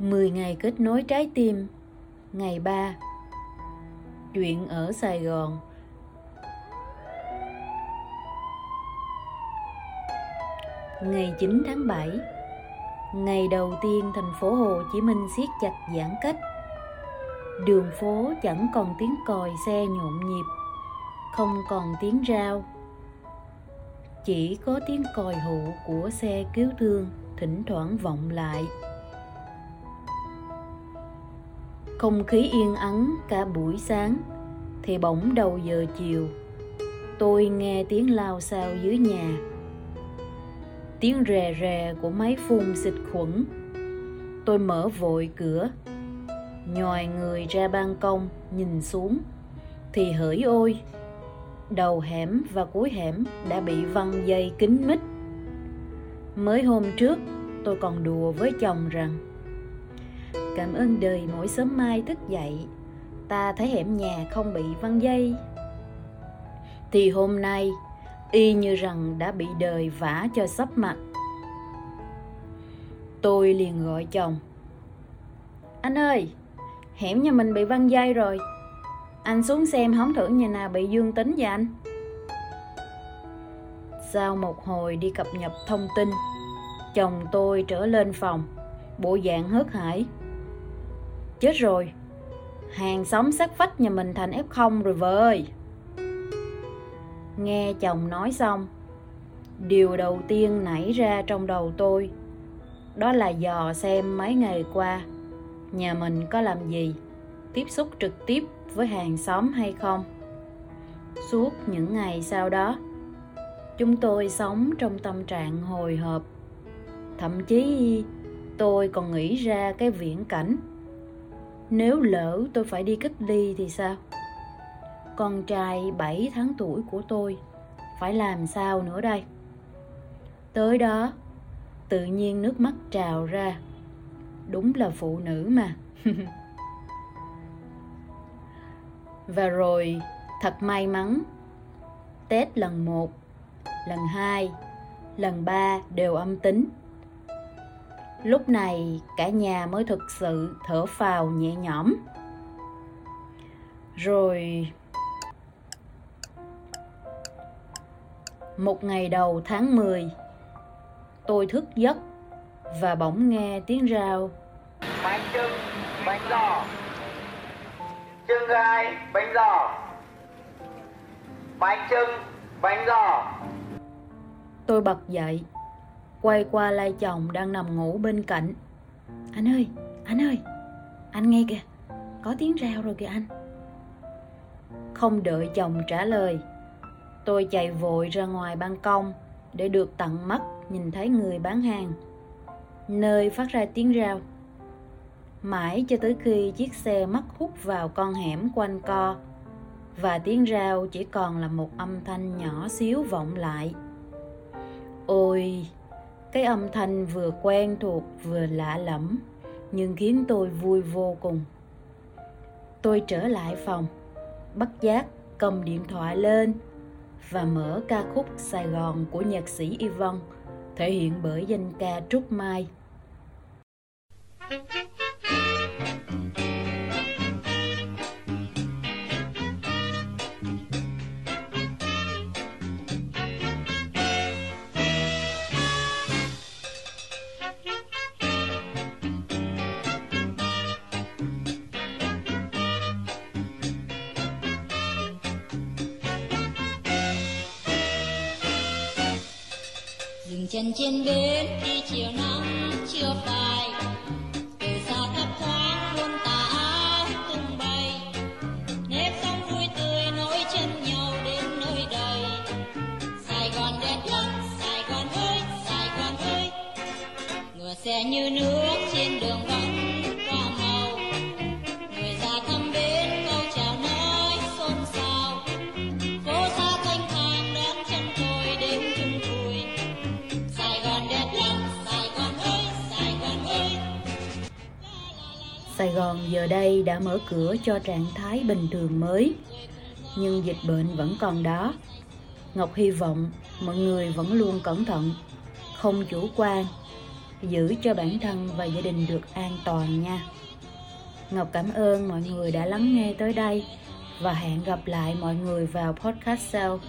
10 ngày kết nối trái tim. Ngày 3 Chuyện ở Sài Gòn. Ngày 9 tháng 7 Ngày đầu tiên thành phố Hồ Chí Minh siết chặt giãn cách. Đường phố chẳng còn tiếng còi xe nhộn nhịp, Không còn tiếng rao. Chỉ có tiếng còi hụ của xe cứu thương thỉnh thoảng vọng lại. Không khí yên ắng cả buổi sáng, thì bỗng đầu giờ chiều, tôi nghe tiếng lao xao dưới nhà. Tiếng rè rè của máy phun xịt khuẩn. Tôi mở vội cửa, nhòi người ra ban công, nhìn xuống, thì hỡi ôi, đầu hẻm và cuối hẻm đã bị văng dây kín mít. Mới hôm trước, tôi còn đùa với chồng rằng cảm ơn đời mỗi sớm mai thức dậy. Ta thấy hẻm nhà không bị văng dây. Thì hôm nay, y như rằng đã bị đời vả cho sắp mặt. Tôi liền gọi chồng. Anh ơi, hẻm nhà mình bị văng dây rồi. Anh xuống xem hóng thử nhà nào bị dương tính vậy anh? Sau một hồi đi cập nhật thông tin, chồng tôi trở lên phòng, bộ dạng hớt hải chết rồi. Hàng xóm sát vách nhà mình thành f0 rồi vợ ơi. Nghe chồng nói xong, điều đầu tiên nảy ra trong đầu tôi, đó là dò xem mấy ngày qua, nhà mình có làm gì, tiếp xúc trực tiếp với hàng xóm hay không. Suốt những ngày sau đó, chúng tôi sống trong tâm trạng hồi hộp. Thậm chí, tôi còn nghĩ ra cái viễn cảnh nếu lỡ tôi phải đi cách ly thì sao? Con trai 7 tháng tuổi của tôi, phải làm sao nữa đây? Tới đó, tự nhiên nước mắt trào ra. Đúng là phụ nữ mà. Và rồi, thật may mắn, tết lần một, lần hai, lần ba đều âm tính lúc này cả nhà mới thực sự thở phào nhẹ nhõm. Rồi một ngày đầu tháng 10 tôi thức giấc và bỗng nghe tiếng rao. Bánh trưng bánh giò. Trưng gai bánh giò. Bánh trưng bánh giò. Tôi bật dậy quay qua lai chồng đang nằm ngủ bên cạnh. Anh ơi anh ơi, anh nghe kìa, có tiếng rao rồi kìa anh. Không đợi chồng trả lời, tôi chạy vội ra ngoài ban công để được tận mắt nhìn thấy người bán hàng. Nơi phát ra tiếng rao mãi cho tới khi chiếc xe mắc hút vào con hẻm quanh co, và tiếng rao chỉ còn là một âm thanh nhỏ xíu vọng lại. Ôi cái âm thanh vừa quen thuộc vừa lạ lẫm, nhưng khiến tôi vui vô cùng. Tôi trở lại phòng, bắt giác, cầm điện thoại lên và mở ca khúc sài gòn của nhạc sĩ yvonne, thể hiện bởi danh ca trúc mai. chân trên bến khi chiều nắng chưa phai từ xa thấp thoáng luôn tà áo tung bay. Nếp sống vui tươi nối chân nhau đến nơi đây. Sài gòn đẹp lắm, sài gòn ơi, sài gòn ơi. Ngựa xe như nước Sài Gòn giờ đây đã mở cửa cho trạng thái bình thường mới, nhưng dịch bệnh vẫn còn đó. Ngọc hy vọng mọi người vẫn luôn cẩn thận, không chủ quan giữ cho bản thân và gia đình được an toàn nha. Ngọc cảm ơn mọi người đã lắng nghe tới đây và hẹn gặp lại mọi người vào podcast sau.